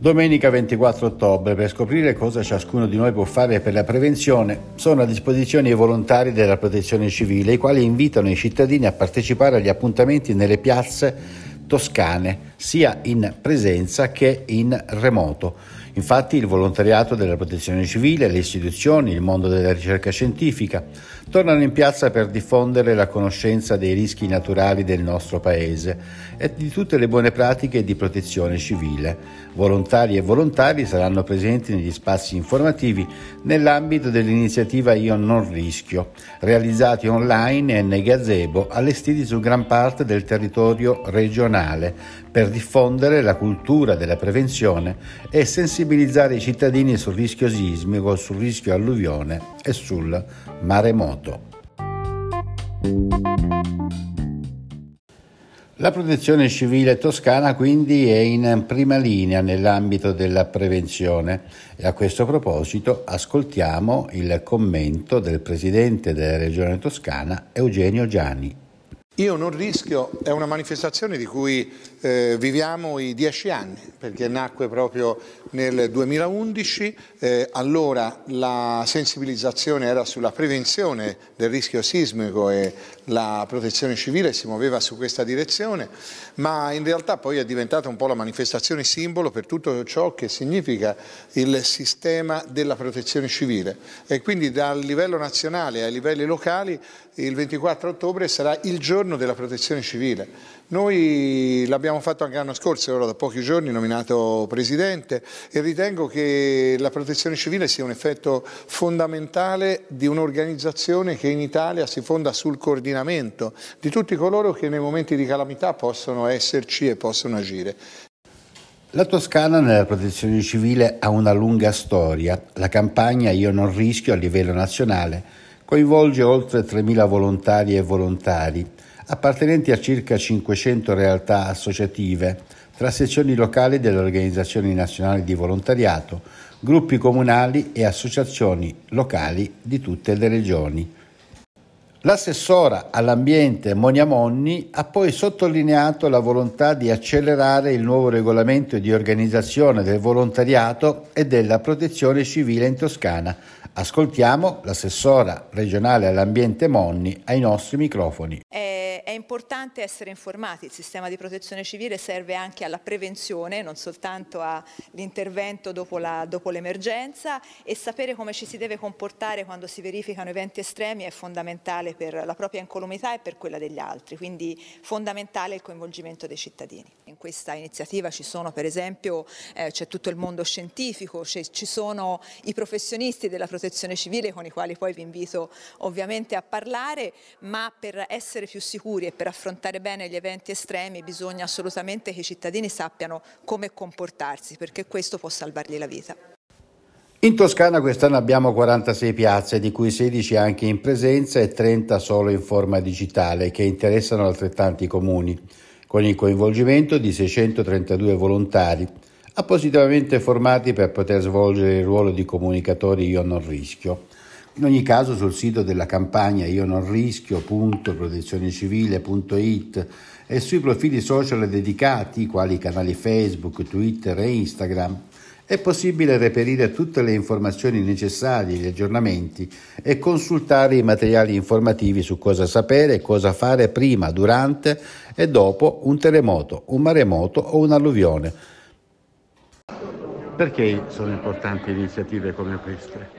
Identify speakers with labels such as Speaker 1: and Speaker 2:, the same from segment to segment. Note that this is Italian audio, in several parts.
Speaker 1: Domenica 24 ottobre, per scoprire cosa ciascuno di noi può fare per la prevenzione, sono a disposizione i volontari della protezione civile, i quali invitano i cittadini a partecipare agli appuntamenti nelle piazze toscane, sia in presenza che in remoto. Infatti il volontariato della protezione civile, le istituzioni, il mondo della ricerca scientifica tornano in piazza per diffondere la conoscenza dei rischi naturali del nostro Paese e di tutte le buone pratiche di protezione civile. Volontari e volontari saranno presenti negli spazi informativi nell'ambito dell'iniziativa Io non rischio, realizzati online e nei gazebo allestiti su gran parte del territorio regionale per diffondere la cultura della prevenzione e sensibilizzare i cittadini sul rischio sismico, sul rischio alluvione e sul maremoto. La protezione civile toscana quindi è in prima linea nell'ambito della prevenzione e a questo proposito ascoltiamo il commento del presidente della regione toscana Eugenio Gianni.
Speaker 2: Io non rischio è una manifestazione di cui eh, viviamo i dieci anni, perché nacque proprio nel 2011, eh, allora la sensibilizzazione era sulla prevenzione del rischio sismico e la protezione civile si muoveva su questa direzione, ma in realtà poi è diventata un po' la manifestazione simbolo per tutto ciò che significa il sistema della protezione civile e quindi dal livello nazionale ai livelli locali il 24 ottobre sarà il giorno della protezione civile. Noi l'abbiamo fatto anche l'anno scorso, ora da pochi giorni nominato Presidente e ritengo che la protezione civile sia un effetto fondamentale di un'organizzazione che in Italia si fonda sul coordinamento di tutti coloro che nei momenti di calamità possono esserci e possono agire.
Speaker 1: La Toscana nella protezione civile ha una lunga storia. La campagna Io non rischio a livello nazionale coinvolge oltre 3.000 volontari e volontari appartenenti a circa 500 realtà associative, tra sezioni locali delle organizzazioni nazionali di volontariato, gruppi comunali e associazioni locali di tutte le regioni. L'assessora all'ambiente Monia Monni ha poi sottolineato la volontà di accelerare il nuovo regolamento di organizzazione del volontariato e della protezione civile in Toscana. Ascoltiamo l'assessora regionale all'ambiente Monni ai nostri microfoni.
Speaker 3: Eh è importante essere informati, il sistema di protezione civile serve anche alla prevenzione, non soltanto all'intervento dopo, l'emergenza e sapere come ci si deve comportare quando si verificano eventi estremi è fondamentale per la propria incolumità e per quella degli altri, quindi fondamentale il coinvolgimento dei cittadini. In questa iniziativa ci sono per esempio, eh, c'è tutto il mondo scientifico, ci sono i professionisti della protezione civile con i quali poi vi invito ovviamente a parlare, ma per essere più sicuri sicuri e per affrontare bene gli eventi estremi bisogna assolutamente che i cittadini sappiano come comportarsi perché questo può salvargli la vita.
Speaker 1: In Toscana quest'anno abbiamo 46 piazze, di cui 16 anche in presenza e 30 solo in forma digitale, che interessano altrettanti comuni, con il coinvolgimento di 632 volontari, appositamente formati per poter svolgere il ruolo di comunicatori Io non rischio. In ogni caso sul sito della campagna io non rischio.protezionecivile.it e sui profili social dedicati, quali canali Facebook, Twitter e Instagram, è possibile reperire tutte le informazioni necessarie, gli aggiornamenti e consultare i materiali informativi su cosa sapere e cosa fare prima, durante e dopo un terremoto, un maremoto o un'alluvione.
Speaker 4: Perché sono importanti iniziative come queste?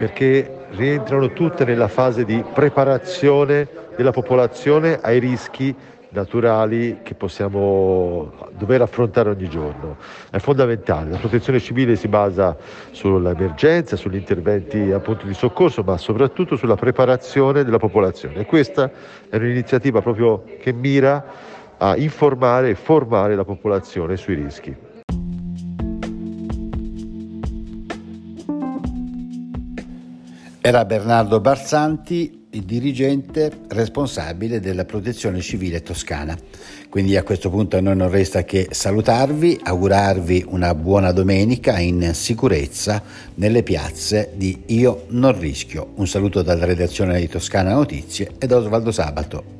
Speaker 5: Perché rientrano tutte nella fase di preparazione della popolazione ai rischi naturali che possiamo dover affrontare ogni giorno. È fondamentale, la protezione civile si basa sull'emergenza, sugli interventi appunto di soccorso, ma soprattutto sulla preparazione della popolazione. Questa è un'iniziativa proprio che mira a informare e formare la popolazione sui rischi.
Speaker 1: Era Bernardo Barzanti, il dirigente responsabile della protezione civile toscana. Quindi a questo punto a noi non resta che salutarvi, augurarvi una buona domenica in sicurezza nelle piazze di Io non rischio. Un saluto dalla redazione di Toscana Notizie e da Osvaldo Sabato.